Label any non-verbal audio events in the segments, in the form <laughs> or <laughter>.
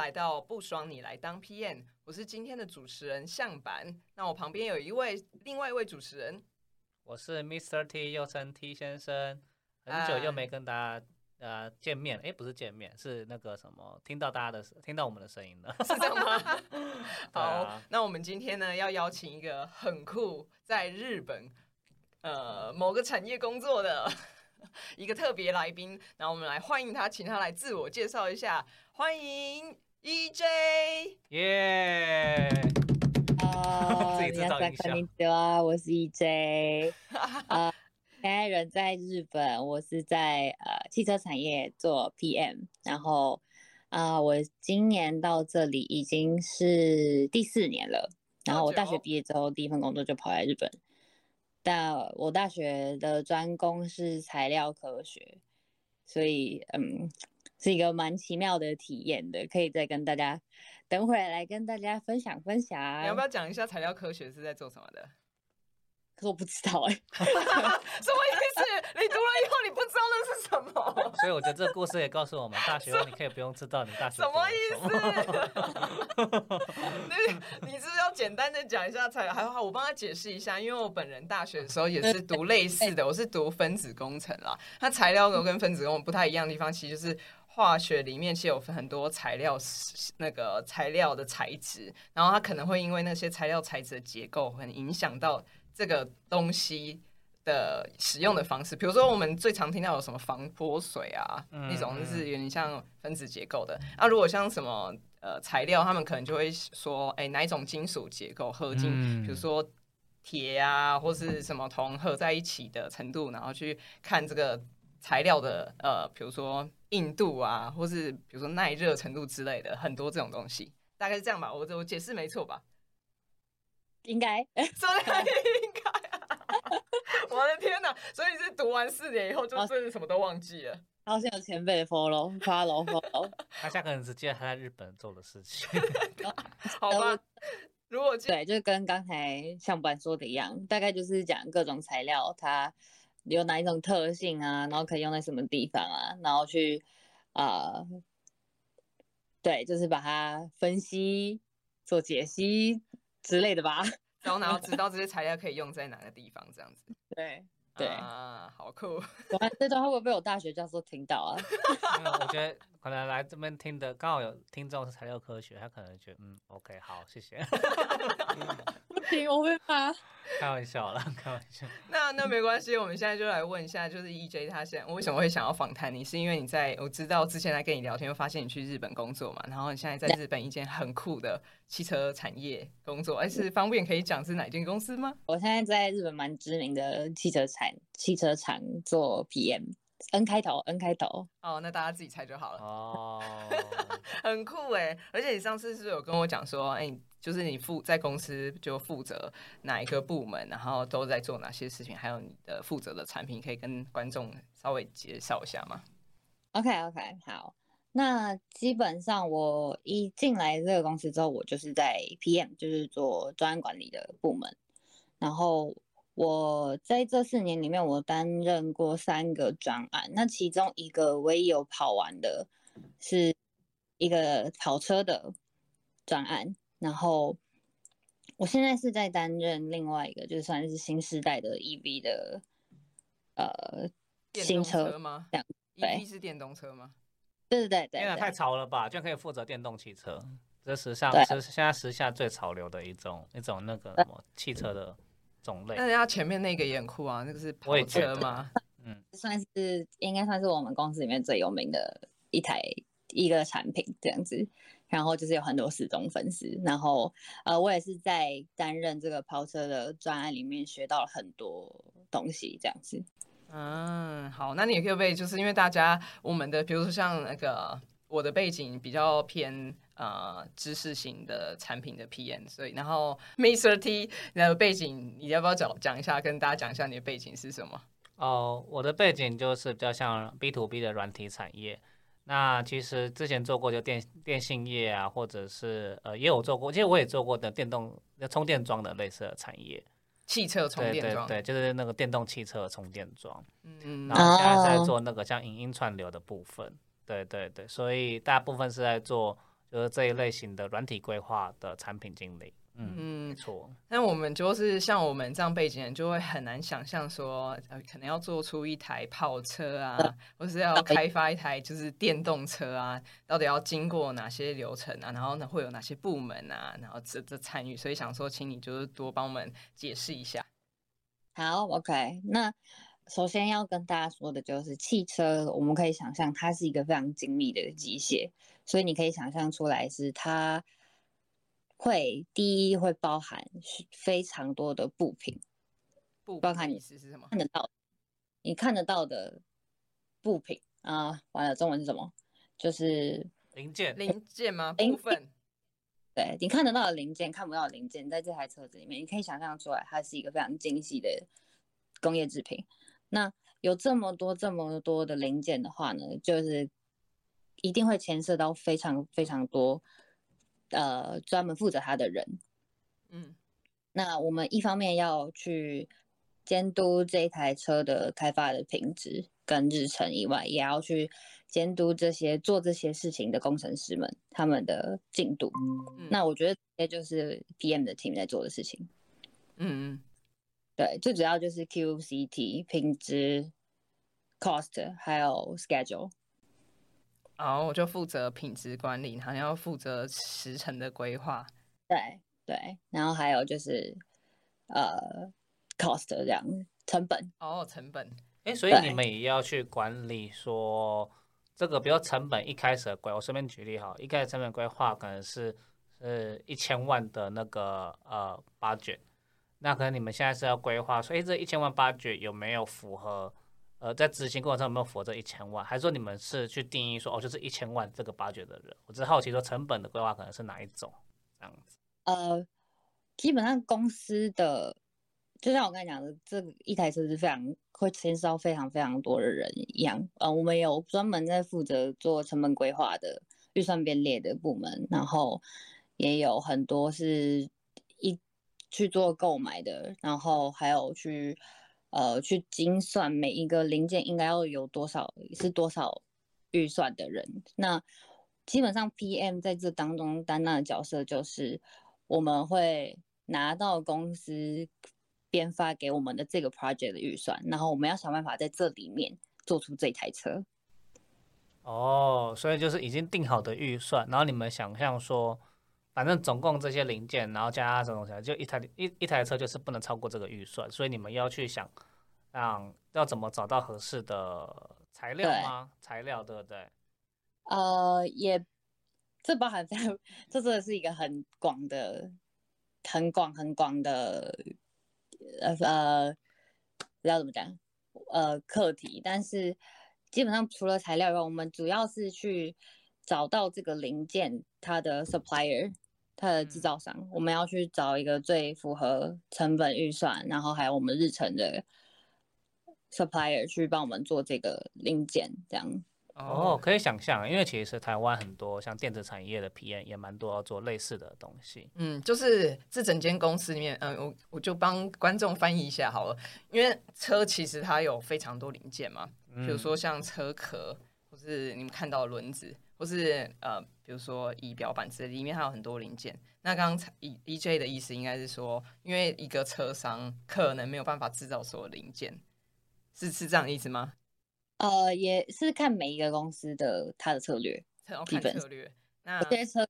来到不爽你来当 PM，我是今天的主持人向板。那我旁边有一位另外一位主持人，我是 Mr. T，又称 T 先生，很久又没跟大家呃见面，哎，不是见面，是那个什么，听到大家的听到我们的声音了，是这样吗？<laughs> 好，那我们今天呢要邀请一个很酷，在日本呃某个产业工作的。<laughs> 一个特别来宾，然后我们来欢迎他，请他来自我介绍一下。欢迎 EJ，耶！<laughs> 啊，自己制造音效啊，我是 EJ，啊，现在人在日本，我是在呃汽车产业做 PM，然后啊，我今年到这里已经是第四年了，然后我大学毕业之后第一份工作就跑来日本。但我大学的专攻是材料科学，所以嗯，是一个蛮奇妙的体验的，可以再跟大家等会来跟大家分享分享。你要不要讲一下材料科学是在做什么的？可我不知道哎，<laughs> 什么意思？你读了以后你不知道那是什么？所以我觉得这个故事也告诉我们，大学你可以不用知道你大学什么意思。<laughs> <laughs> 你你是要简单的讲一下材料，还好我帮他解释一下，因为我本人大学的时候也是读类似的，我是读分子工程啦。那材料跟分子工程不太一样的地方，其实就是化学里面其实有很多材料，那个材料的材质，然后它可能会因为那些材料材质的结构，很影响到。这个东西的使用的方式，比如说我们最常听到有什么防泼水啊，那种就是有点像分子结构的。那如果像什么呃材料，他们可能就会说，哎，哪一种金属结构合金，比如说铁啊，或是什么铜合在一起的程度，然后去看这个材料的呃，比如说硬度啊，或是比如说耐热程度之类的，很多这种东西，大概是这样吧。我我解释没错吧？<laughs> 应该，所以 <laughs> 应该啊！我的天哪！所以是读完四年以后，就真的什么都忘记了。好像有前辈 follow，follow，follow。<laughs> 大家可能只记得他在日本做的事情。好吧，如果对，就跟刚才上班说的一样，大概就是讲各种材料它有哪一种特性啊，然后可以用在什么地方啊，然后去啊，对，就是把它分析做解析。之类的吧，<laughs> 然后然后知道这些材料可以用在哪个地方，这样子。对对啊，好酷！这段会不会被我大学教授听到啊？<laughs> 我觉得可能来这边听的刚好有听众是材料科学，他可能觉得嗯，OK，好，谢谢。<laughs> 我会怕。开玩笑啦，<laughs> 开玩笑。那那没关系，我们现在就来问一下，就是 EJ 他现在为什么会想要访谈你？是因为你在我知道之前来跟你聊天，发现你去日本工作嘛？然后你现在在日本一间很酷的汽车产业工作，哎，是方便可以讲是哪间公司吗？我现在在日本蛮知名的汽车产汽车厂做 PM，N 开头，N 开头。哦，那大家自己猜就好了。哦，<laughs> 很酷哎！而且你上次是有跟我讲说，哎。就是你负在公司就负责哪一个部门，然后都在做哪些事情，还有你的负责的产品，可以跟观众稍微介绍一下吗？OK OK，好，那基本上我一进来这个公司之后，我就是在 PM，就是做专案管理的部门。然后我在这四年里面，我担任过三个专案，那其中一个唯一有跑完的是一个跑车的专案。然后，我现在是在担任另外一个，就算是新时代的 EV 的呃新车吗？这样，EV 是电动车吗？对对对对。天太潮了吧！居然可以负责电动汽车，这时尚是现在时下最潮流的一种一种那个什么汽车的种类。那人家前面那个也很酷啊，那个是跑车吗？<laughs> 嗯，算是应该算是我们公司里面最有名的一台一个产品这样子。然后就是有很多死忠粉丝，然后呃，我也是在担任这个跑车的专案里面学到了很多东西，这样子。嗯，好，那你也可以背，就是因为大家我们的，比如说像那个我的背景比较偏呃知识型的产品的 PM，所以然后 Mr T 你的背景，你要不要讲讲一下，跟大家讲一下你的背景是什么？哦，我的背景就是比较像 B to B 的软体产业。那其实之前做过就电电信业啊，或者是呃也有做过，其实我也做过的电动充电桩的类似的产业，汽车充电桩，对，就是那个电动汽车充电桩。嗯，然后现在在做那个像影音串流的部分。对对对，所以大部分是在做就是这一类型的软体规划的产品经理。嗯，没错。那我们就是像我们这样背景人，就会很难想象说，呃，可能要做出一台跑车啊，或是要开发一台就是电动车啊，到底要经过哪些流程啊？然后呢，会有哪些部门啊？然后这这参与，所以想说，请你就是多帮我们解释一下。好，OK。那首先要跟大家说的就是，汽车我们可以想象它是一个非常精密的机械，所以你可以想象出来是它。会第一会包含非常多的布品，不包含你是是什么看得到，你看得到的部品啊，完了中文是什么？就是零件零件吗？<laughs> 部分？对你看得到的零件，看不到的零件，在这台车子里面，你可以想象出来，它是一个非常精细的工业制品。那有这么多这么多的零件的话呢，就是一定会牵涉到非常非常多。呃，专门负责他的人，嗯，那我们一方面要去监督这一台车的开发的品质跟日程以外，也要去监督这些做这些事情的工程师们他们的进度。那我觉得这就是 PM 的 team 在做的事情。嗯嗯，对，最主要就是 QCT 品质、cost 还有 schedule。然后我就负责品质管理，好像要负责时程的规划。对对，然后还有就是呃，cost 这样成本。哦，成本。哎，所以你们也要去管理说这个，比如成本一开始的规，我顺便举例哈，一开始成本规划可能是是一千万的那个呃 budget，那可能你们现在是要规划说，哎，这一千万 budget 有没有符合？呃，在执行过程中有没有符合这一千万？还是说你们是去定义说，哦，就是一千万这个八掘的人？我只是好奇说，成本的规划可能是哪一种这样子？呃，基本上公司的，就像我刚才讲的，这一台车是非常会牵涉到非常非常多的人一样。呃，我们有专门在负责做成本规划的预算编列的部门，然后也有很多是一去做购买的，然后还有去。呃，去精算每一个零件应该要有多少是多少预算的人，那基本上 PM 在这当中担当的角色就是，我们会拿到公司编发给我们的这个 project 的预算，然后我们要想办法在这里面做出这台车。哦，所以就是已经定好的预算，然后你们想象说，反正总共这些零件，然后加什么东西，就一台一一台车就是不能超过这个预算，所以你们要去想。让要怎么找到合适的材料吗？材料对不对？呃，也这包含在，这真的是一个很广的、很广、很广的，呃呃，不知道怎么讲，呃，课题。但是基本上除了材料以外，我们主要是去找到这个零件它的 supplier，它的制造商。我们要去找一个最符合成本预算，然后还有我们日程的。supplier 去帮我们做这个零件，这样哦，可以想象，因为其实台湾很多像电子产业的 PM 也蛮多要做类似的东西。嗯，就是这整间公司里面，嗯，我我就帮观众翻译一下好了，因为车其实它有非常多零件嘛，比如说像车壳，或是你们看到轮子，或是呃，比如说仪表板之类，里面还有很多零件。那刚才 E E J 的意思应该是说，因为一个车商可能没有办法制造所有零件。是是这样的意思吗？呃，也是看每一个公司的它的策略，基本策略。那有些车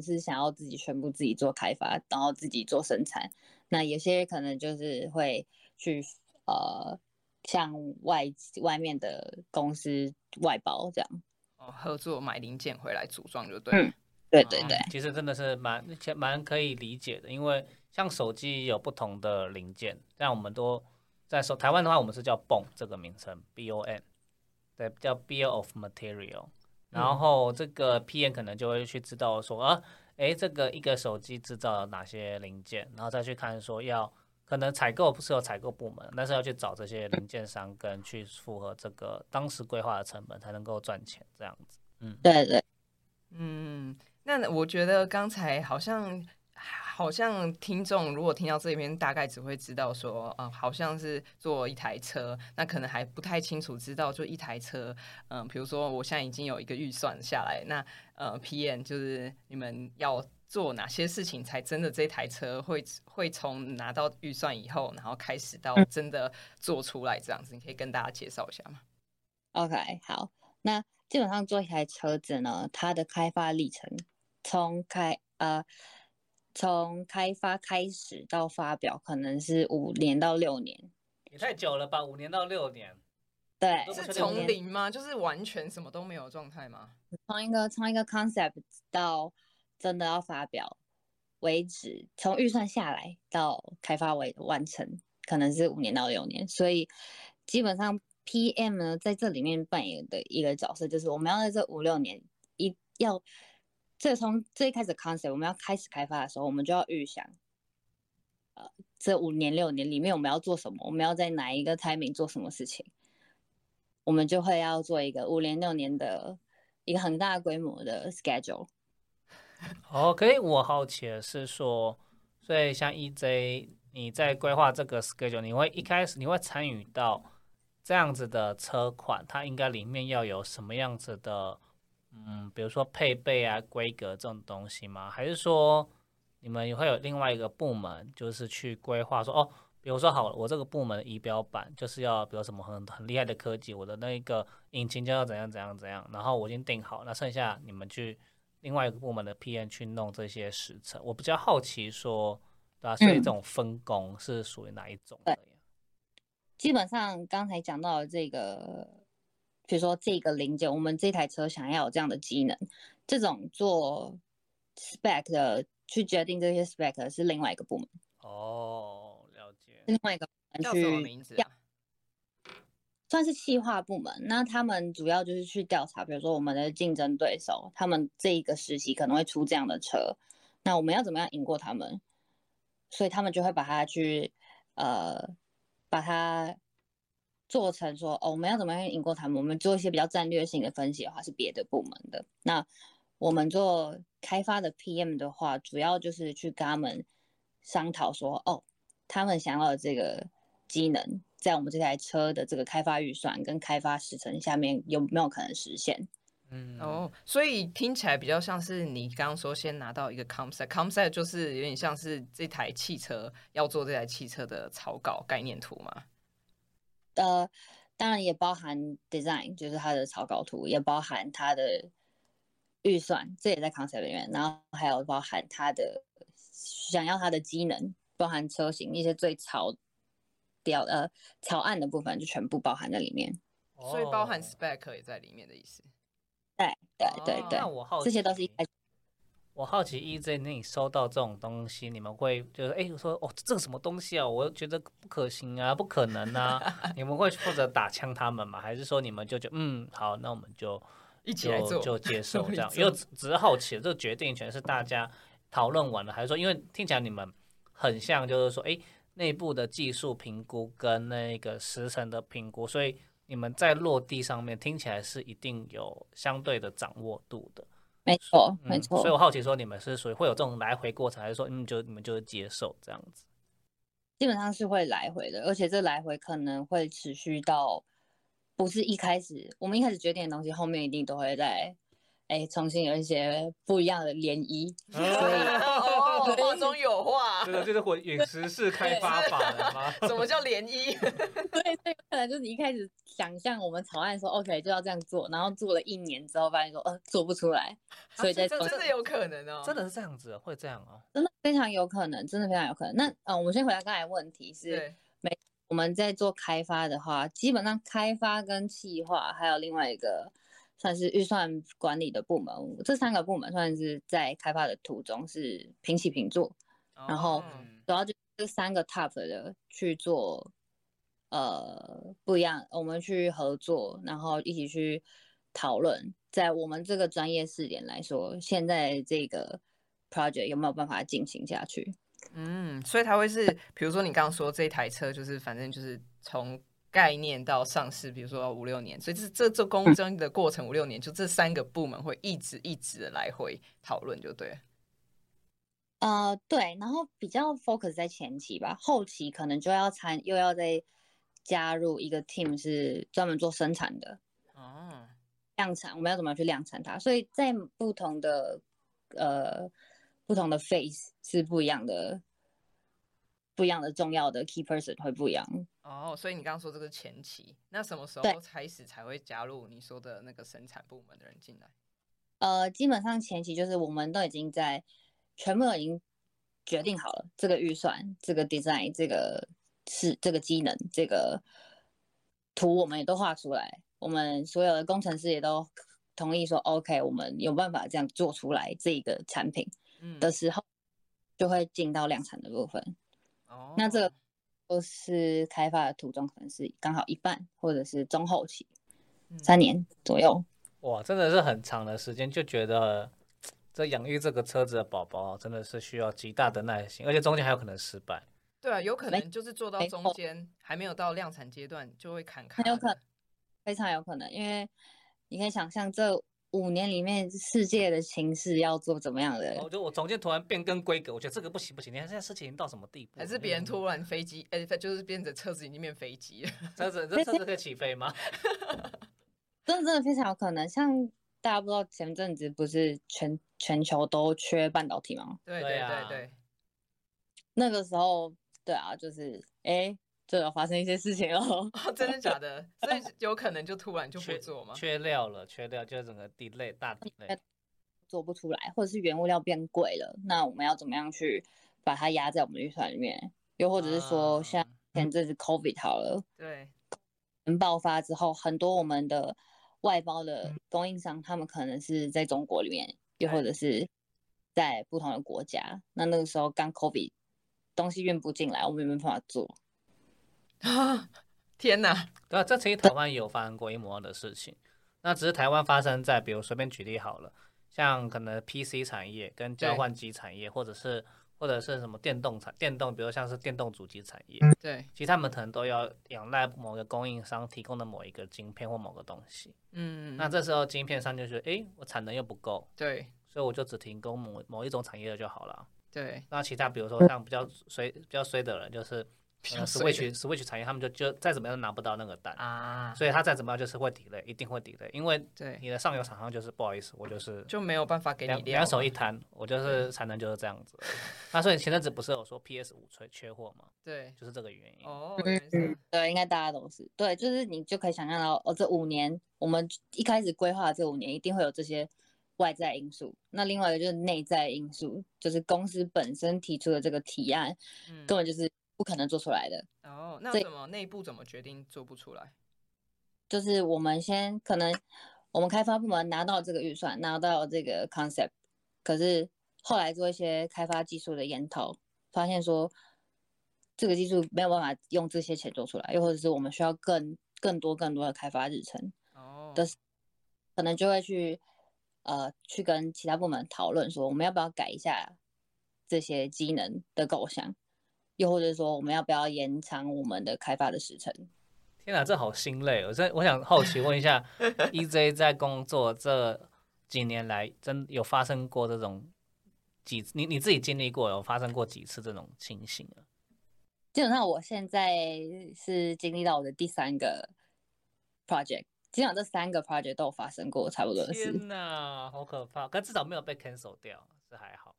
是想要自己全部自己做开发，然后自己做生产。那有些可能就是会去呃，向外外面的公司外包这样。哦，合作买零件回来组装就对。嗯，对对对。其实真的是蛮蛮可以理解的，因为像手机有不同的零件，但我们都。在说台湾的话，我们是叫 BOM 这个名称，B O N，对，叫 Bill of Material。然后这个 P N 可能就会去知道说，啊，哎，这个一个手机制造了哪些零件，然后再去看说要可能采购不是有采购部门，但是要去找这些零件商跟去符合这个当时规划的成本，才能够赚钱这样子。嗯，对对，嗯，那我觉得刚才好像。好像听众如果听到这边，大概只会知道说，嗯，好像是做一台车，那可能还不太清楚知道，就一台车，嗯，比如说我现在已经有一个预算下来，那呃，PM 就是你们要做哪些事情，才真的这台车会会从拿到预算以后，然后开始到真的做出来这样子，你可以跟大家介绍一下吗？OK，好，那基本上做一台车子呢，它的开发历程从开呃。从开发开始到发表，可能是五年到六年，也太久了吧？五年到六年，对，是从零吗？就是完全什么都没有状态吗？从一个从一个 concept 到真的要发表为止，从预算下来到开发为完成，可能是五年到六年。所以基本上 PM 呢，在这里面扮演的一个角色，就是我们要在这五六年一要。这从最开始 concept 我们要开始开发的时候，我们就要预想，呃，这五年六年里面我们要做什么，我们要在哪一个 timing 做什么事情，我们就会要做一个五年六年的一个很大规模的 schedule。<laughs> OK，我好奇的是说，所以像 EJ 你在规划这个 schedule，你会一开始你会参与到这样子的车款，它应该里面要有什么样子的？嗯，比如说配备啊、规格这种东西吗？还是说你们也会有另外一个部门，就是去规划说，哦，比如说好，我这个部门的仪表板就是要，比如什么很很厉害的科技，我的那个引擎就要怎样怎样怎样，然后我已经定好，那剩下你们去另外一个部门的 PM 去弄这些时程。我比较好奇说，对吧？所以这种分工是属于哪一种的呀？基本上刚才讲到的这个。比如说这个零件，我们这台车想要有这样的机能，这种做 spec 的去决定这些 spec 是另外一个部门。哦，了解。另外一个叫什么名字？算是企划部门。那他们主要就是去调查，比如说我们的竞争对手，他们这一个时期可能会出这样的车，那我们要怎么样赢过他们？所以他们就会把它去呃，把它。做成说哦，我们要怎么样赢过他们？我们做一些比较战略性的分析的话，是别的部门的。那我们做开发的 PM 的话，主要就是去跟他们商讨说，哦，他们想要的这个机能，在我们这台车的这个开发预算跟开发时程下面有没有可能实现？嗯哦，所以听起来比较像是你刚刚说先拿到一个 concept，concept 就是有点像是这台汽车要做这台汽车的草稿概念图嘛。呃，当然也包含 design，就是它的草稿图，也包含它的预算，这也在 concept 里面。然后还有包含它的想要它的机能，包含车型一些最草表呃草案的部分，就全部包含在里面。所以包含 spec 也在里面的意思。对对对对，这些都是一开始。我好奇 EZ，那你收到这种东西，你们会就是哎，说哦，这个什么东西啊？我觉得不可行啊，不可能啊！<laughs> 你们会负责打枪他们吗？还是说你们就就嗯，好，那我们就一起来做，就接受 <laughs> 这样？因为只是好奇，这个决定权是大家讨论完了，还是说，因为听起来你们很像，就是说，哎，内部的技术评估跟那个时程的评估，所以你们在落地上面听起来是一定有相对的掌握度的。没错，没错。所以我好奇说，你们是属于会有这种来回过程，还是说，嗯，就你们就是接受这样子？基本上是会来回的，而且这来回可能会持续到，不是一开始我们一开始决定的东西，后面一定都会在。哎，重新有一些不一样的涟漪，<laughs> 所以 <laughs> 话中有话，这个就是混陨石式开发法了吗？<laughs> 什么叫涟漪？<laughs> 对，这可能就是你一开始想象我们草案说 OK 就要这样做，然后做了一年之后发现说呃做不出来，所以在真的有可能哦，真的是这样子，会这样哦，真的非常有可能，真的非常有可能。那嗯，我们先回答刚才问题是，每我们在做开发的话，基本上开发跟企划还有另外一个。算是预算管理的部门，这三个部门算是在开发的途中是平起平坐，然后主要就这三个 top 的去做，呃，不一样，我们去合作，然后一起去讨论，在我们这个专业试点来说，现在这个 project 有没有办法进行下去？嗯，所以他会是，比如说你刚刚说这台车，就是反正就是从。概念到上市，比如说五六年，所以这这这公争的过程五六年，就这三个部门会一直一直的来回讨论，就对。呃，对，然后比较 focus 在前期吧，后期可能就要参又要再加入一个 team 是专门做生产的哦，量产，我们要怎么去量产它？所以在不同的呃不同的 phase 是不一样的，不一样的重要的 key person 会不一样。哦，所以你刚刚说这个前期，那什么时候开始才会加入你说的那个生产部门的人进来？呃，基本上前期就是我们都已经在全部都已经决定好了这个预算、这个 design、这个是这个机能、这个图，我们也都画出来。我们所有的工程师也都同意说 OK，我们有办法这样做出来这个产品嗯的时候，就会进到量产的部分。哦，那这个都是开发的途中，可能是刚好一半，或者是中后期嗯三年左右。哇，真的是很长的时间，就觉得这养育这个车子的宝宝真的是需要极大的耐心，而且中间还有可能失败。对啊，有可能就是做到中间还没有到量产阶段就会砍卡很有可能非常有可能，因为你可以想象这五年里面世界的形势要做怎么样的我觉得我中间突然变更规格，我觉得这个不行不行，你看现在事情已经到什么地步了？还是别人嗯突然飞机，哎、就是变成车子已经变飞机了。<laughs> 车子这车子可以起飞吗？<laughs> 真的真的非常有可能。像大家不知道前阵子不是全全球都缺半导体吗？对对对啊对对，那个时候，对啊，就是哎，就有发生一些事情哦。哦，真的假的？<laughs> 所以有可能就突然就不缺做吗？缺料了，缺料就是整个 delay 大 delay。做不出来，或者是原物料变贵了，那我们要怎么样去把它压在我们的预算里面？又或者是说，啊像前阵子 COVID 好了，对，爆发之后，很多我们的外包的供应商，他们可能是在中国里面，又或者是在不同的国家。那那个时候刚 COVID，东西运不进来，我们没办法做。啊，<laughs> 天哪！对啊，这其实台湾也有发生过一模一样的事情，那只是台湾发生在，比如随便举例好了，像可能 PC 产业跟交换机产业，或者是或者是什么电动产电动，比如像是电动主机产业，对，其实他们可能都要仰赖某个供应商提供的某一个晶片或某个东西。嗯，那这时候晶片商就觉得，诶，我产能又不够，对所以我就只提供某某一种产业的就好了。对，那其他比如说像比较衰比较衰的人，就是 Switch Switch 产业，他们就就再怎么样都拿不到那个单。啊，所以他再怎么样就是会 delay，一定会 delay，因为对，你的上游厂商就是不好意思，我就是就没有办法给你两两手一摊，我就是产能就是这样子。那所以前阵子不是有说 PS 五缺缺货吗？对，就是这个原因。哦，对，应该大家都是对，就是你就可以想象到，哦，这五年我们一开始规划这五年一定会有这些外在因素。那另外一个就是内在因素，就是公司本身提出的这个提案嗯根本就是不可能做出来的。哦，那这怎么内部怎么决定做不出来？就是我们先可能我们开发部门拿到这个预算，拿到这个 concept，可是后来做一些开发技术的研讨，发现说这个技术没有办法用这些钱做出来，又或者是我们需要更更多更多的开发日程，哦，的可能就会去呃去跟其他部门讨论说，我们要不要改一下这些机能的构想，又或者说我们要不要延长我们的开发的时程。天哪，这好心累哦！这我想好奇问一下，<laughs> EJ 在工作这几年来，真有发生过这种几你你自己经历过有发生过几次这种情形啊？基本上我现在是经历到我的第三个 project，基本上这三个 project 都有发生过差不多的事。天哪，好可怕！可至少没有被 cancel 掉，是还好。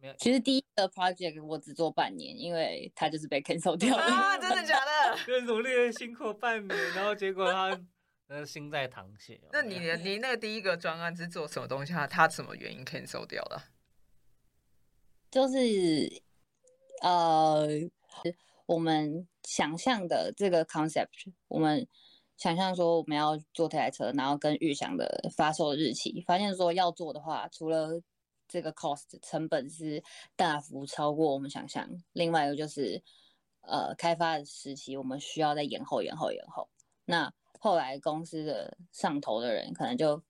没有，其实第一个 project 我只做半年，因为它就是被 cancel 掉了。啊，真的假的？<laughs> 更努力的辛苦半年，然后结果他呃心在淌血。那你的你那个第一个专案是做什么东西？它它什么原因 cancel 掉了？<laughs> 就是呃，我们想象的这个 concept，我们想象说我们要做这台车，然后跟预想的发售日期，发现说要做的话，除了这个 cost 成本是大幅超过我们想象，另外一个就是呃开发的时期我们需要再延后、延后、延后。那后来公司的上头的人可能就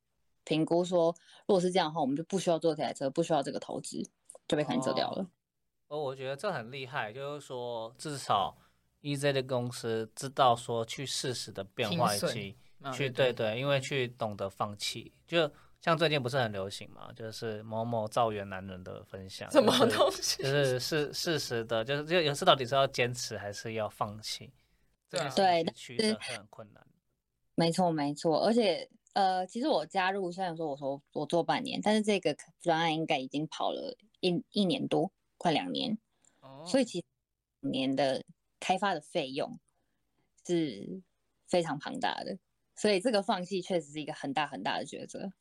评估说，如果是这样的话，我们就不需要做这台车，不需要这个投资，就被 cancel 掉了。哦，我觉得这很厉害，就是说至少 EZ 的公司知道说去适时的变化期，啊去对对，因为去懂得放弃，就像最近不是很流行嘛，就是某某造园男人的分享，什么就是东西？就是事事实的，就是就有事到底是要坚持还是要放弃？对对取但舍是很困难。没错，没错，而且呃，其实我加入虽然说我说我做半年，但是这个专案应该已经跑了一一年多，快两年，哦所以其实年的开发的费用是非常庞大的，所以这个放弃确实是一个很大很大的抉择。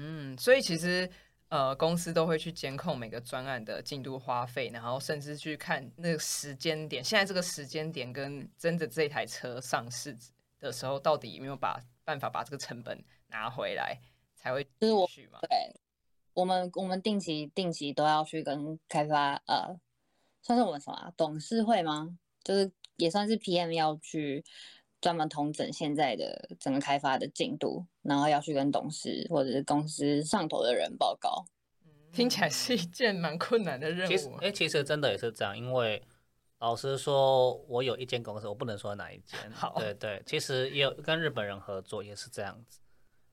嗯，所以其实呃，公司都会去监控每个专案的进度花费，然后甚至去看那个时间点，现在这个时间点跟真的这台车上市的时候，到底有没有把办法把这个成本拿回来，才会就是我？对，我们我们定期定期都要去跟开发呃，算是我们什么、啊、董事会吗？就是也算是 PM 要去专门统整现在的整个开发的进度，然后要去跟董事或者是公司上头的人报告。听起来是一件蛮困难的任其实。哎、其实真的也是这样，因为老实说，我有一间公司，我不能说哪一间。好对对，其实也有跟日本人合作，也是这样子。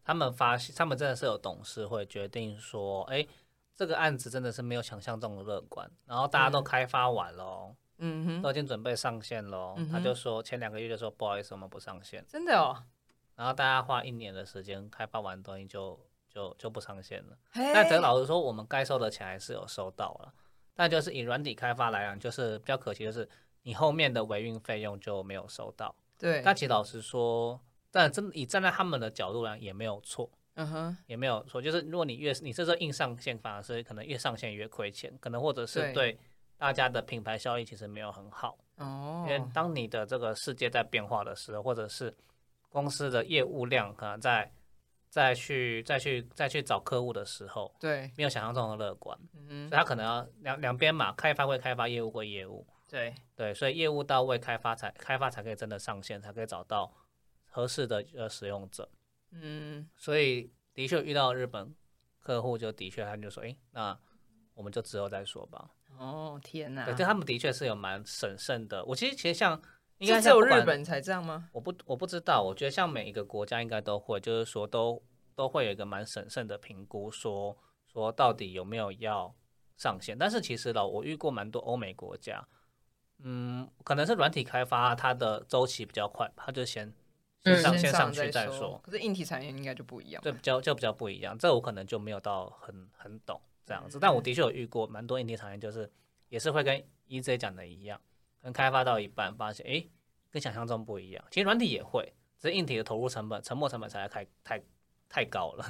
他们发现，他们真的是有董事会决定说，哎、这个案子真的是没有想象中的乐观，然后大家都嗯开发完喽，嗯哼，都已经准备上线喽，嗯他就说前两个月就说不好意思，我们不上线，真的哦。然后大家花一年的时间开发完东西就就就不上线了。但等老实说，我们该收的钱还是有收到了，但就是以软体开发来讲，就是比较可惜，就是你后面的维运费用就没有收到。对，但其实老实说，但真以站在他们的角度来，也没有错，嗯哼，也没有错。就是如果你越你这时候硬上线，反而是可能越上线越亏钱，可能或者是对对大家的品牌效益其实没有很好。哦因，为当你的这个世界在变化的时候，或者是公司的业务量可能在再去再去再去找客户的时候，对，没有想象中的乐观，嗯哼，所以他可能要两两边嘛，开发归开发，业务归业务，对，对，所以业务到位，开发才开发才可以真的上线，才可以找到合适的呃使用者。嗯，所以的确遇到日本客户，就的确他们就说，诶，那我们就之后再说吧。哦，天哪，对，对他们的确是有蛮审慎的。我其实其实像应该是只有日本才这样吗？我不我不知道，我觉得像每一个国家应该都会，就是说都都会有一个蛮审慎的评估，说说到底有没有要上线。但是其实呢，我遇过蛮多欧美国家，嗯，可能是软体开发它的周期比较快，它就先先嗯上先上上去再说说，，可是硬体产业应该就不一样。对，比较就比较不一样。这我可能就没有到很很懂这样子，但我的确有遇过蛮多硬体产业，就是也是会跟 EZ 讲的一样，跟开发到一半发现，哎，跟想象中不一样。其实软体也会，只是硬体的投入成本、沉没成本才太太太高了。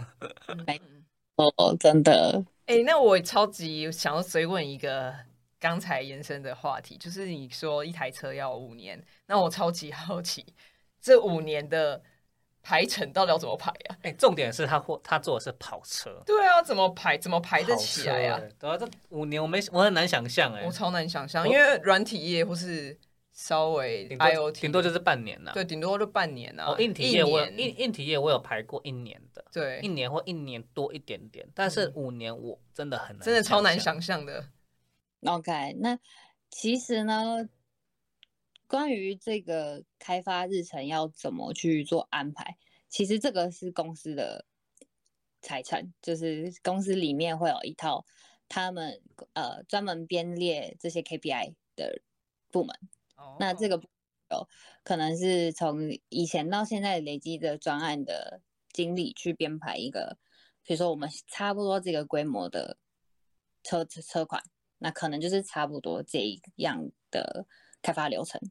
哦，真的，哎、那我超级想要追问一个刚才延伸的话题，就是你说一台车要五年，那我超级好奇，这五年的排程到底要怎么排啊？哎、重点是他或他坐的是跑车，对啊，怎么排？怎么排得起来呀、欸对啊，这五年我没我很难想象哎、我超难想象，因为软体业或是稍微 IOT，顶多就是半年呐、对，顶多就半年啊。哦，硬体业我硬硬体业我有排过一年的，对一，年或一年多一点点，但是五年我真的很难，真的超难。想象的。OK，那其实呢，关于这个开发日程要怎么去做安排，其实这个是公司的财产，就是公司里面会有一套他们呃专门编列这些 KPI 的部门。那这个个有可能是从以前到现在累积的专案的经历去编排一个，比如说我们差不多这个规模的车车车款，那可能就是差不多这一样的开发流程。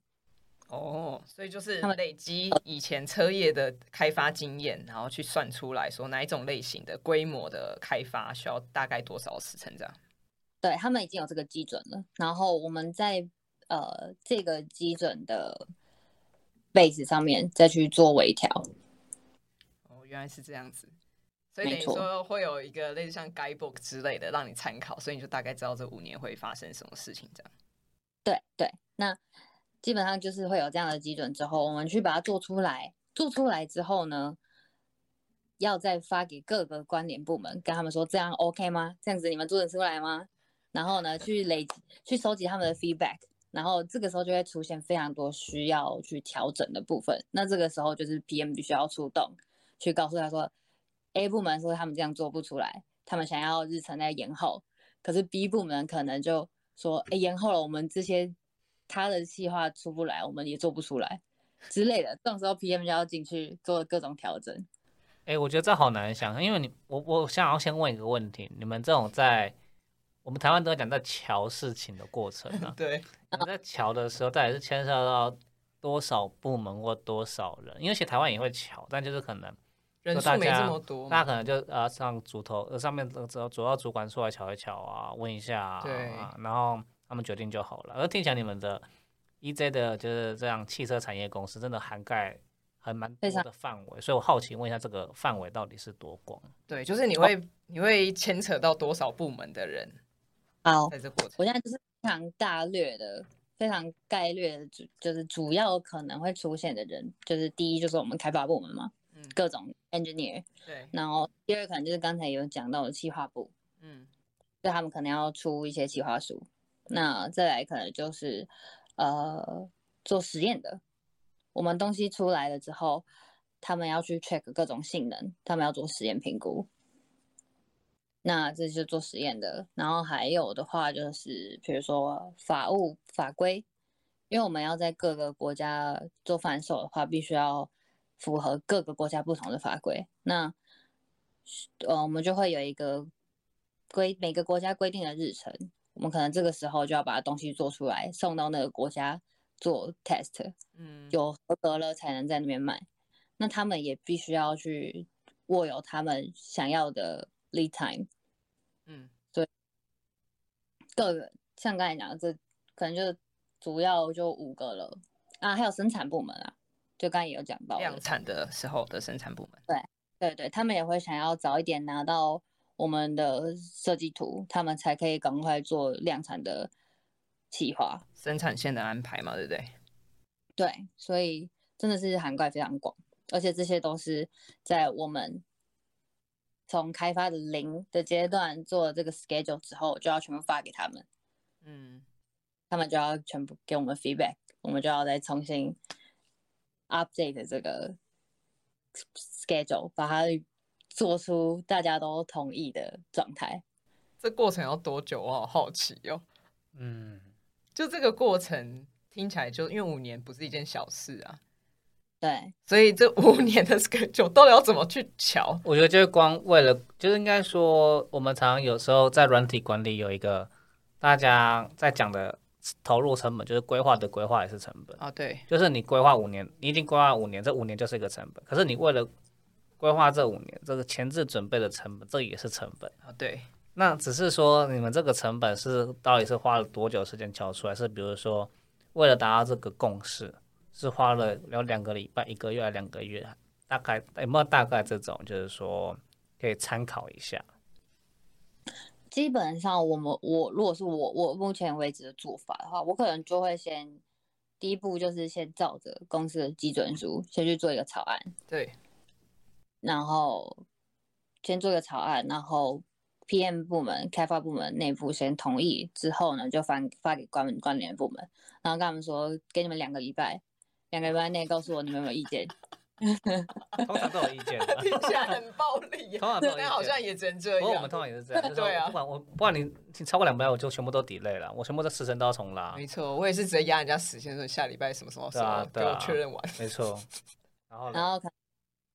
哦，所以就是他们累积以前车业的开发经验，然后去算出来说哪一种类型的规模的开发需要大概多少时程这样。对他们已经有这个基准了，然后我们在呃这个基准的 base 上面再去做微调。哦，原来是这样子，所以等于说会有一个类似像 guidebook 之类的让你参考，所以你就大概知道这五年会发生什么事情这样。对对，那基本上就是会有这样的基准之后，我们去把它做出来，做出来之后呢，要再发给各个关联部门，跟他们说这样 OK 吗？这样子你们做得出来吗？然后呢，去累去收集他们的 feedback，然后这个时候就会出现非常多需要去调整的部分。那这个时候就是 PM 必须要出动，去告诉他说，A 部门说他们这样做不出来，他们想要日程在延后，可是 B 部门可能就说，哎，延后了，我们这些他的计划出不来，我们也做不出来之类的。这种时候 PM 就要进去做各种调整。哎，我觉得这好难想，因为你我我想要先问一个问题：你们这种在我们台湾都讲在瞧事情的过程啊，<laughs> 对，在瞧的时候，到底是牵涉到多少部门或多少人？因为其实台湾也会瞧，但就是可能人数没这么多，大家可能就呃上主头呃上面主主要主管出来瞧一瞧啊，问一下啊，然后他们决定就好了。而听起来你们的 EJ 的就是这样汽车产业公司，真的涵盖。还蛮多的范围，所以我好奇问一下，这个范围到底是多广？对，就是你会你会牵扯到多少部门的人？好，在这过程，我现在就是非常大略的、非常概略的，主就是主要可能会出现的人，就是第一就是我们开发部门嘛，嗯，各种 engineer，对，然后第二可能就是刚才有讲到的企划部，嗯，就他们可能要出一些企划书，那再来可能就是呃做实验的。我们东西出来了之后，他们要去 check 各种性能，他们要做实验评估。那这是做实验的。然后还有的话就是，比如说法务法规，因为我们要在各个国家做贩售的话，必须要符合各个国家不同的法规。那呃，我们就会有一个规，每个国家规定的日程，我们可能这个时候就要把东西做出来，送到那个国家。做 test，嗯，有合格了才能在那边卖。那他们也必须要去握有他们想要的 lead time，嗯，对。各个像刚才讲的，这可能就主要就五个了啊，还有生产部门啊，就刚才也有讲到量产的时候的生产部门。对对对，他们也会想要早一点拿到我们的设计图，他们才可以赶快做量产的。企划生产线的安排嘛，对不对？对，所以真的是涵盖非常广，而且这些都是在我们从开发的零的阶段做了这个 schedule 之后，就要全部发给他们。嗯，他们就要全部给我们 feedback，我们就要再重新 update 这个 schedule，把它做出大家都同意的状态。这过程要多久？我好好奇哦。嗯。就这个过程听起来，就因为五年不是一件小事啊。对，所以这五年的 schedule 到底要怎么去瞧？我觉得就是光为了，就是应该说，我们常常有时候在软体管理有一个大家在讲的投入成本，就是规划的规划也是成本啊。对，就是你规划五年，你已经规划五年，这五年就是一个成本。可是你为了规划这五年，这个前置准备的成本，这也是成本啊。对。那只是说，你们这个成本是到底是花了多久时间交出来？是比如说，为了达到这个共识，是花了有两个礼拜、一个月、两个月，大概有没有大概这种？就是说可以参考一下。基本上，我们我如果是我我目前为止的做法的话，我可能就会先第一步就是先照着公司的基准书先去做一个草案。对。然后先做一个草案，然后。P.M. 部门、开发部门内部先同意之后呢，就发发给关关联部门，然后跟他们说，给你们两个礼拜，两个礼拜内告诉我你们有没有意见。<laughs> 通常都有意见，听起来很暴力。<laughs> 通常都 <laughs> 好像也只能这样。不过我们通常也是这样，对啊。不管我不管你超过两百，我就全部都抵累了，我全部都时程都要重拉。没错，我也是直接压人家时间，说下礼拜什么什么时候给我确认完。没错。然后然后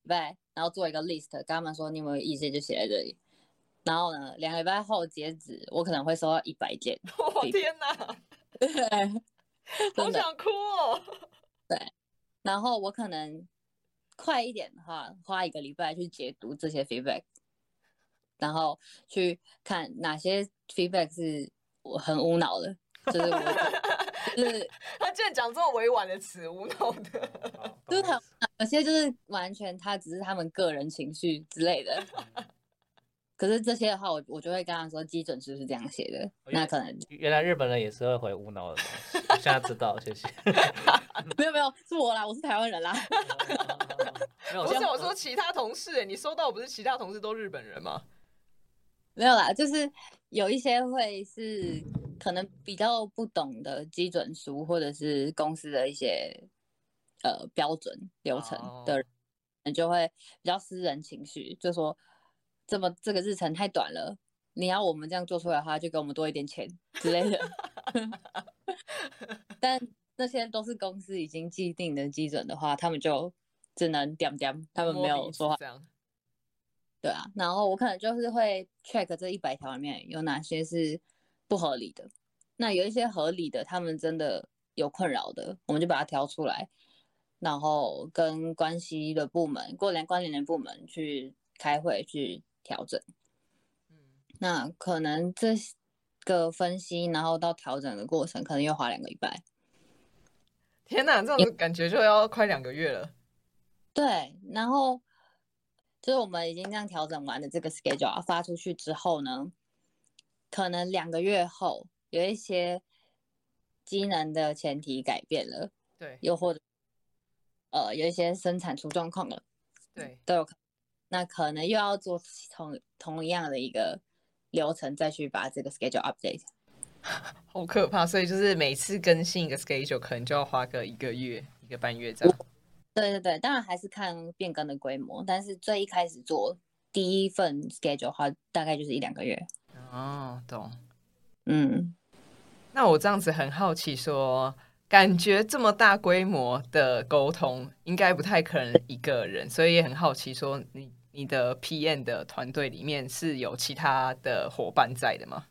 对，然后做一个 list，跟他们说你有没有意见就写在这里。然后呢，两个礼拜后截止，我可能会收到一百件。<laughs> 我天哪！<laughs> 好想哭哦。<laughs> 对，然后我可能快一点的话，花一个礼拜去解读这些 feedback，然后去看哪些 feedback 是我很无脑的，就是我，就是他竟然讲这么委婉的词，无脑的，就是他有些就是完全他只是他们个人情绪之类的。<laughs> 可是这些的话，我我就会跟他说，基准是不是这样写的？那可能原来日本人也是会回无脑的东西，我现在知道，谢谢。<laughs> 没有没有，是我啦，我是台湾人啦。不是我说其他同事，你收到不是其他同事都日本人吗？没有啦，就是有一些会是可能比较不懂的基准书，或者是公司的一些呃标准流程的人，就会比较私人情绪，就说这么这个日程太短了，你要我们这样做出来的话，就给我们多一点钱之类的。<laughs> 但那些都是公司已经既定的基准的话，他们就只能点点，他们没有说话。这样。对啊，然后我可能就是会 check 这一百条里面有哪些是不合理的，那有一些合理的，他们真的有困扰的，我们就把它挑出来，然后跟关系的部门、过联关联的部门去开会去调整。嗯，那可能这个分析，然后到调整的过程，可能要花两个礼拜。天哪，这种感觉就要快两个月了。<laughs> 对，然后。就是我们已经这样调整完的这个 schedule 发出去之后呢，可能两个月后有一些机能的前提改变了，对，又或者呃有一些生产出状况了，对，都有可那可能又要做同同样的一个流程再去把这个 schedule update，<laughs> 好可怕，所以就是每次更新一个 schedule 可能就要花个一个月一个半月这样。对对对，当然还是看变更的规模，但是最一开始做第一份 schedule 的话，大概就是一两个月。哦，懂。嗯，那我这样子很好奇，说感觉这么大规模的沟通，应该不太可能一个人，所以也很好奇，说你你的 PM 的团队里面是有其他的伙伴在的吗？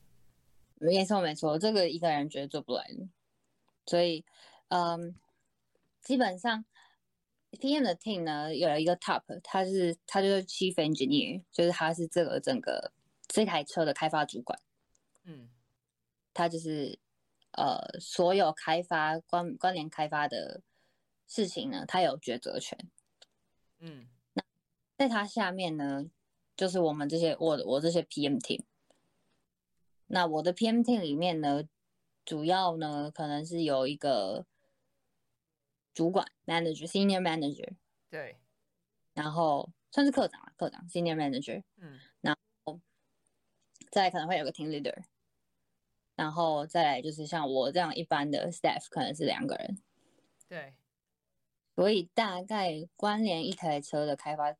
没错没错，这个一个人绝对做不来的，所以嗯，基本上。PM 的 team 呢有一个 top，他是他就是 chief engineer，就是他是这个整个这台车的开发主管。嗯，他就是呃所有开发关关联开发的事情呢，他有抉择权。嗯，那在他下面呢，就是我们这些我我这些 PM team。那我的 PM team 里面呢，主要呢可能是有一个。主管 manager senior manager 对，然后算是科长啊，科长 senior manager 嗯，然后再可能会有个 team leader，然后再来就是像我这样一般的 staff 可能是两个人，对，所以大概关联一台车的开发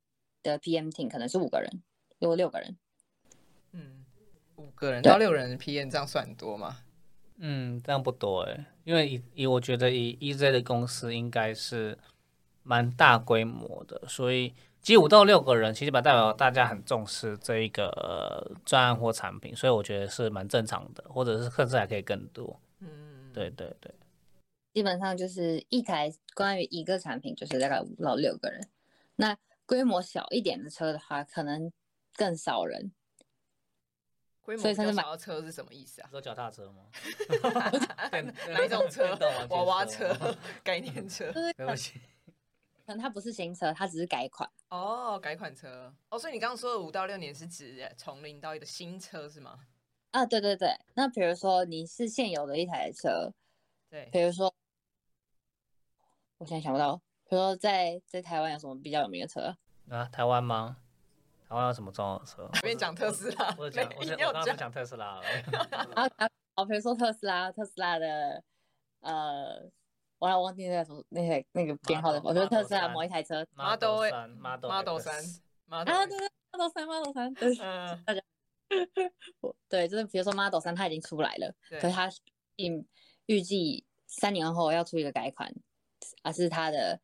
的 PM team 可能是五个人，有六个人，嗯，五个人到六人 PM 这样算多吗？嗯，这样不多哎，因为以以我觉得以 EZ 的公司应该是蛮大规模的，所以其实五到六个人，其实代表大家很重视这一个专案或产品，所以我觉得是蛮正常的，或者是甚至还可以更多。嗯，对对对，基本上就是一台关于一个产品就是大概五到六个人，那规模小一点的车的话，可能更少人。所以他的买车是什么意思啊？说脚踏车吗？<laughs> 哪一种车？娃娃车、<laughs> 概念车？对不起，可能它不是新车，它只是改款。哦，改款车。哦，所以你刚刚说的五到六年是指从零到一的新车是吗？啊，对对对。那比如说你是现有的一台车，对，比如说，我现在想不到，比如说在在台湾有什么比较有名的车啊？台湾吗？台湾有什么重要的车？我跟你讲特斯拉，<laughs> 我讲我我刚刚讲特斯拉。<laughs> 啊啊！比如说特斯拉，特斯拉的呃，我来忘记那个什么那些那个编号的，我觉得特斯拉某一台车，Model 三，Model 三，Model 啊对对，Model 三，Model 三，对，大家，对，就是比如说 Model 三它已经出来了，可是它预预计三年后要出一个改款，而是它的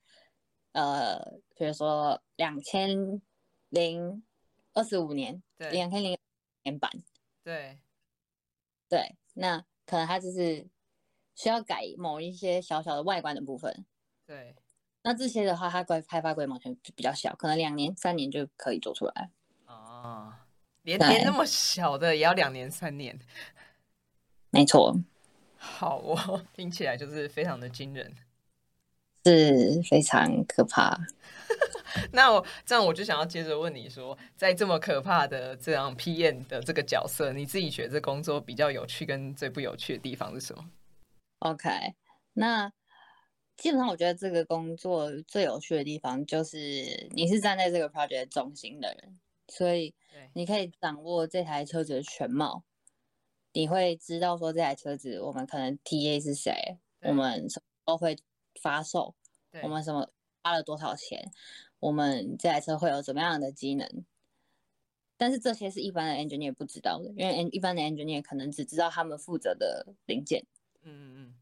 呃，比如说两千零。二十五年，对两千零年版，对，对，那可能它就是需要改某一些小小的外观的部分，对，那这些的话，它规开发规模就比较小，可能两年三年就可以做出来。哦，连连那么小的也要两年三年，没错。好哦，<laughs> 听起来就是非常的惊人，是非常可怕。<laughs> 那我这样我就想要接着问你说，在这么可怕的这样 PM 的这个角色，你自己觉得工作比较有趣跟最不有趣的地方是什么？OK，那基本上我觉得这个工作最有趣的地方就是你是站在这个 project 中心的人，所以你可以掌握这台车子的全貌，你会知道说这台车子我们可能 TA 是谁，我们什么时候会发售，我们什么花了多少钱。我们这台车会有怎么样的机能。但是这些是一般的 engineer 不知道的，因为一般的 engineer 可能只知道他们负责的零件。嗯嗯嗯。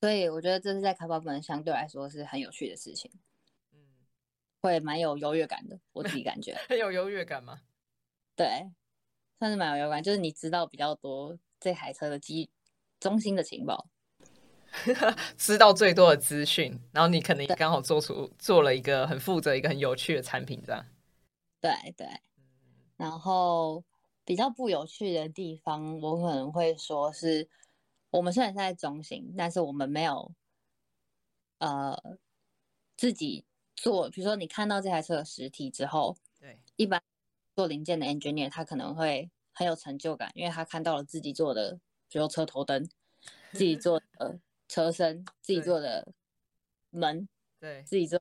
所以我觉得这是在开发部门相对来说是很有趣的事情。嗯。会蛮有优越感的，我自己感觉。<laughs> 很有优越感吗？对，算是蛮有优越感，就是你知道比较多这台车的机中心的情报，<laughs> 知道最多的资讯，然后你可能刚好做出做了一个很负责、一个很有趣的产品，这样。对对。然后比较不有趣的地方，我可能会说是，我们虽然是在中心，但是我们没有，呃，自己做。比如说你看到这台车的实体之后，对，一般做零件的 engineer 他可能会很有成就感，因为他看到了自己做的，比如车头灯，自己 <laughs> 做的车身，自己做的门，对，自己做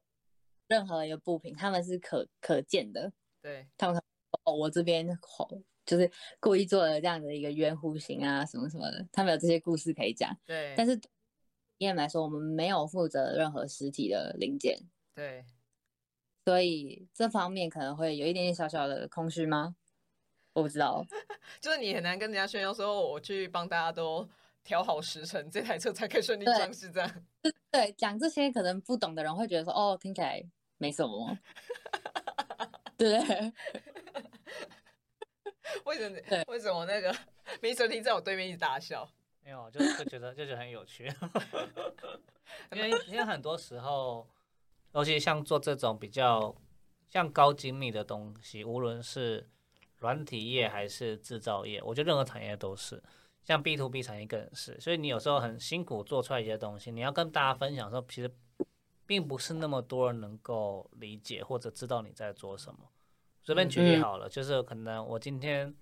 任何一个部品，他们是可可见的，对他们。哦，我这边好，就是故意做了这样的一个圆弧形啊，什么什么的，他们有这些故事可以讲。对，但是验来说，我们没有负责任何实体的零件。对，所以这方面可能会有一点点小小的空虚吗？我不知道，<laughs> 就是你很难跟人家炫耀说，我去帮大家都调好时辰，这台车才可以顺利上市。这样，<laughs> 对，讲这些可能不懂的人会觉得说，哦，听起来没什么。<laughs> 对。<laughs> 为什么？为什么那个 <laughs> Mr. T 在我对面一直大笑？<laughs> 没有，就就觉得就觉得很有趣。因为因为很多时候，尤其像做这种比较像高精密的东西，无论是软体业还是制造业，我觉得任何产业都是。像 B to B 产业更是。所以你有时候很辛苦做出来一些东西，你要跟大家分享的时候，其实并不是那么多人能够理解或者知道你在做什么。随便举例好了，就是可能我今天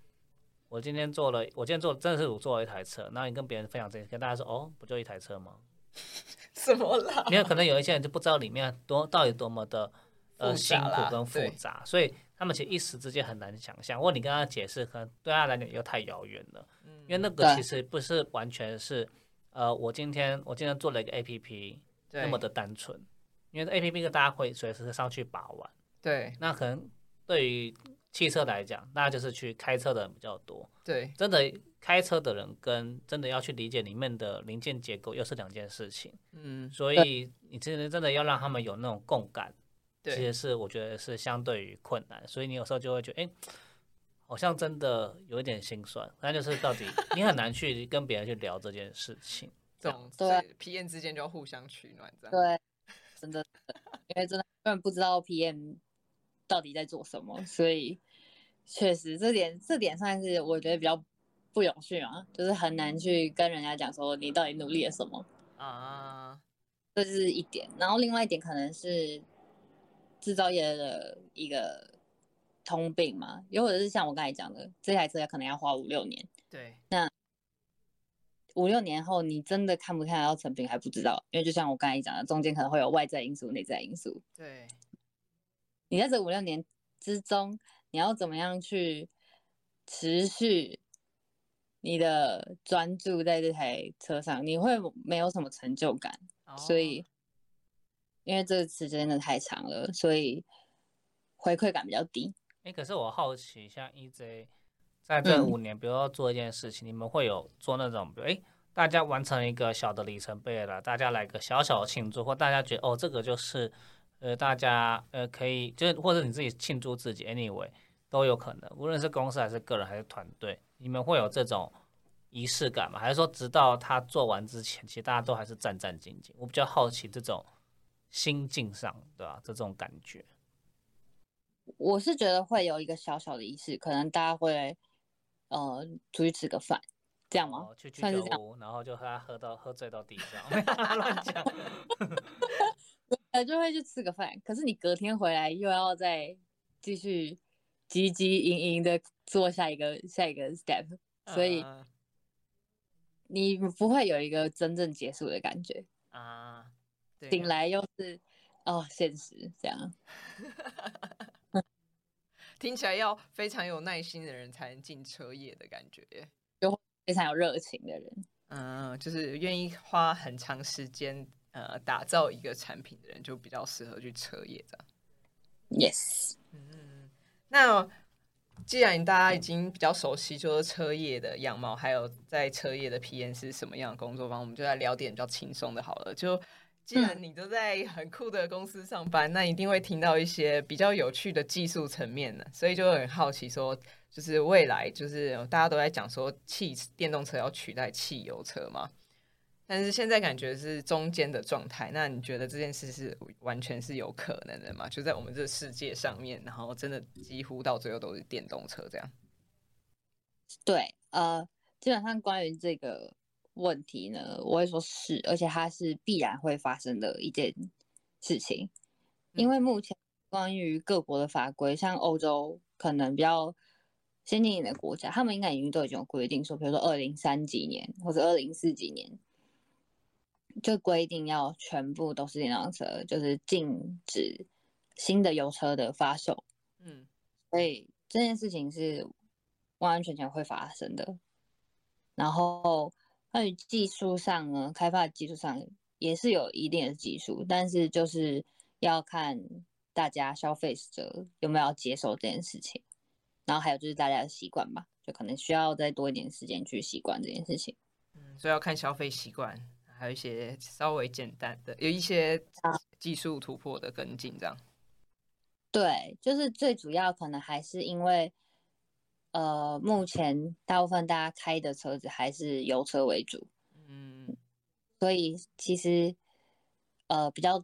我今天做了，我今天做真的是我做了一台车，那你跟别人分享这，跟大家说哦，不就一台车吗？<laughs> 什么啦？因为可能有一些人就不知道里面多到底多么的呃辛苦跟复杂，所以他们其实一时之间很难想象。或你跟他解释，可能对他来讲又太遥远了。嗯，因为那个其实不是完全是呃，我今天我今天做了一个 A P P 那么的单纯，因为 A P P 大家会随时上去把玩。对，那可能。对于汽车来讲，那就是去开车的人比较多。对，真的开车的人跟真的要去理解里面的零件结构又是两件事情。嗯，所以你真的真的要让他们有那种共感，其实是我觉得是相对于困难。所以你有时候就会觉得，哎，好像真的有一点心酸。那就是到底 <laughs> 你很难去跟别人去聊这件事情。这种对 PM 之间就要互相取暖，这样对，真的，因为真的根本不知道 PM。到底在做什么？所以确实这点这点算是我觉得比较不有趣嘛，就是很难去跟人家讲说你到底努力了什么啊，这是一点。然后另外一点可能是制造业的一个通病嘛，又或者是像我刚才讲的，这台车可能要花五六年。对，那五六年后你真的看不看到成品还不知道，因为就像我刚才讲的，中间可能会有外在因素、内在因素。对。你在这五六年之中，你要怎么样去持续你的专注在这台车上？你会没有什么成就感，所以因为这个时间真的太长了，所以回馈感比较低。哎，可是我好奇，像 EJ 在这五年，比如说做一件事情，你们会有做那种，比如哎，大家完成一个小的里程碑了，大家来个小小的庆祝，或大家觉得哦，这个就是。呃，大家呃可以，就是或者你自己庆祝自己，anyway 都有可能，无论是公司还是个人还是团队，你们会有这种仪式感吗？还是说直到他做完之前，其实大家都还是战战兢兢？我比较好奇这种心境上，对吧？这种感觉，我是觉得会有一个小小的仪式，可能大家会呃出去吃个饭，这样吗？去居酒屋，然后就和他喝到喝醉到地上，<laughs> 乱讲。呃，就会去吃个饭，可是你隔天回来又要再继续汲汲营营的做下一个下一个 step，所以你不会有一个真正结束的感觉。啊。醒来又是哦，现实这样，<laughs> 听起来要非常有耐心的人才能进车业的感觉，就非常有热情的人，嗯，就是愿意花很长时间。呃，打造一个产品的人就比较适合去车业这样。Yes，嗯，那既然大家已经比较熟悉，就是车业的样貌，还有在车业的 PM 是什么样的工作方，我们就来聊点比较轻松的好了。就既然你都在很酷的公司上班，那一定会听到一些比较有趣的技术层面的，所以就很好奇说，就是未来就是大家都在讲说汽电动车要取代汽油车嘛，但是现在感觉是中间的状态。那你觉得这件事是完全是有可能的吗？就在我们这个世界上面，然后真的几乎到最后都是电动车这样？对，呃，基本上关于这个。问题呢？我会说是，而且它是必然会发生的一件事情，因为目前关于各国的法规，像欧洲可能比较先进一点的国家，他们应该已经都已经有规定说，比如说二零三几年或者二零四几年，就规定要全部都是电动车，就是禁止新的油车的发售。嗯，所以这件事情是完完全全会发生的，然后。关于技术上呢，开发的技术上也是有一定的技术，但是就是要看大家消费者有没有接受这件事情，然后还有就是大家的习惯吧，就可能需要再多一点时间去习惯这件事情。嗯，所以要看消费习惯，还有一些稍微简单的，有一些技术突破的跟进这样。对，就是最主要可能还是因为。呃，目前大部分大家开的车子还是油车为主，嗯，所以其实呃比较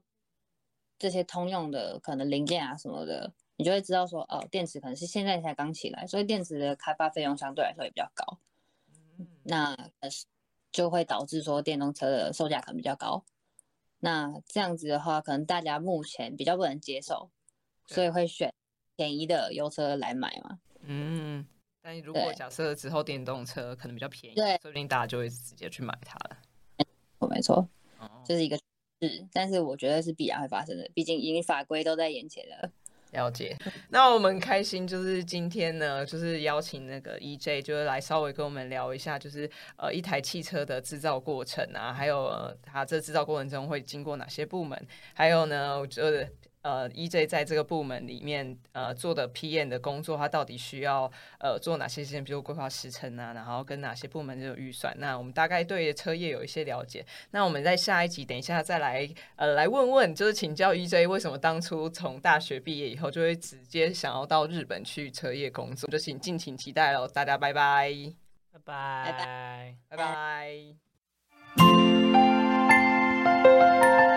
这些通用的可能零件啊什么的，你就会知道说，哦，电池可能是现在才刚起来，所以电池的开发费用相对来说也比较高，嗯，那就会导致说电动车的售价可能比较高，那这样子的话，可能大家目前比较不能接受，所以会选便宜的油车来买嘛，嗯。但如果假设之后电动车可能比较便宜，对，说不定大家就会直接去买它了。我没错，这是一个是，但是我觉得是必然会发生的，毕竟已经法规都在眼前了。了解。<laughs> 那我们开心就是今天呢，就是邀请那个 EJ，就是来稍微跟我们聊一下，就是呃一台汽车的制造过程啊，还有它这制造过程中会经过哪些部门，还有呢，我觉得。呃，EJ 在这个部门里面呃做的 PM 的工作，他到底需要呃做哪些事情？比如规划时程啊，然后跟哪些部门有预算？那我们大概对车业有一些了解。那我们在下一集等一下再来呃来问问，就是请教 EJ 为什么当初从大学毕业以后就会直接想要到日本去车业工作？就请敬请期待喽！大家拜拜，拜拜，拜拜，拜拜。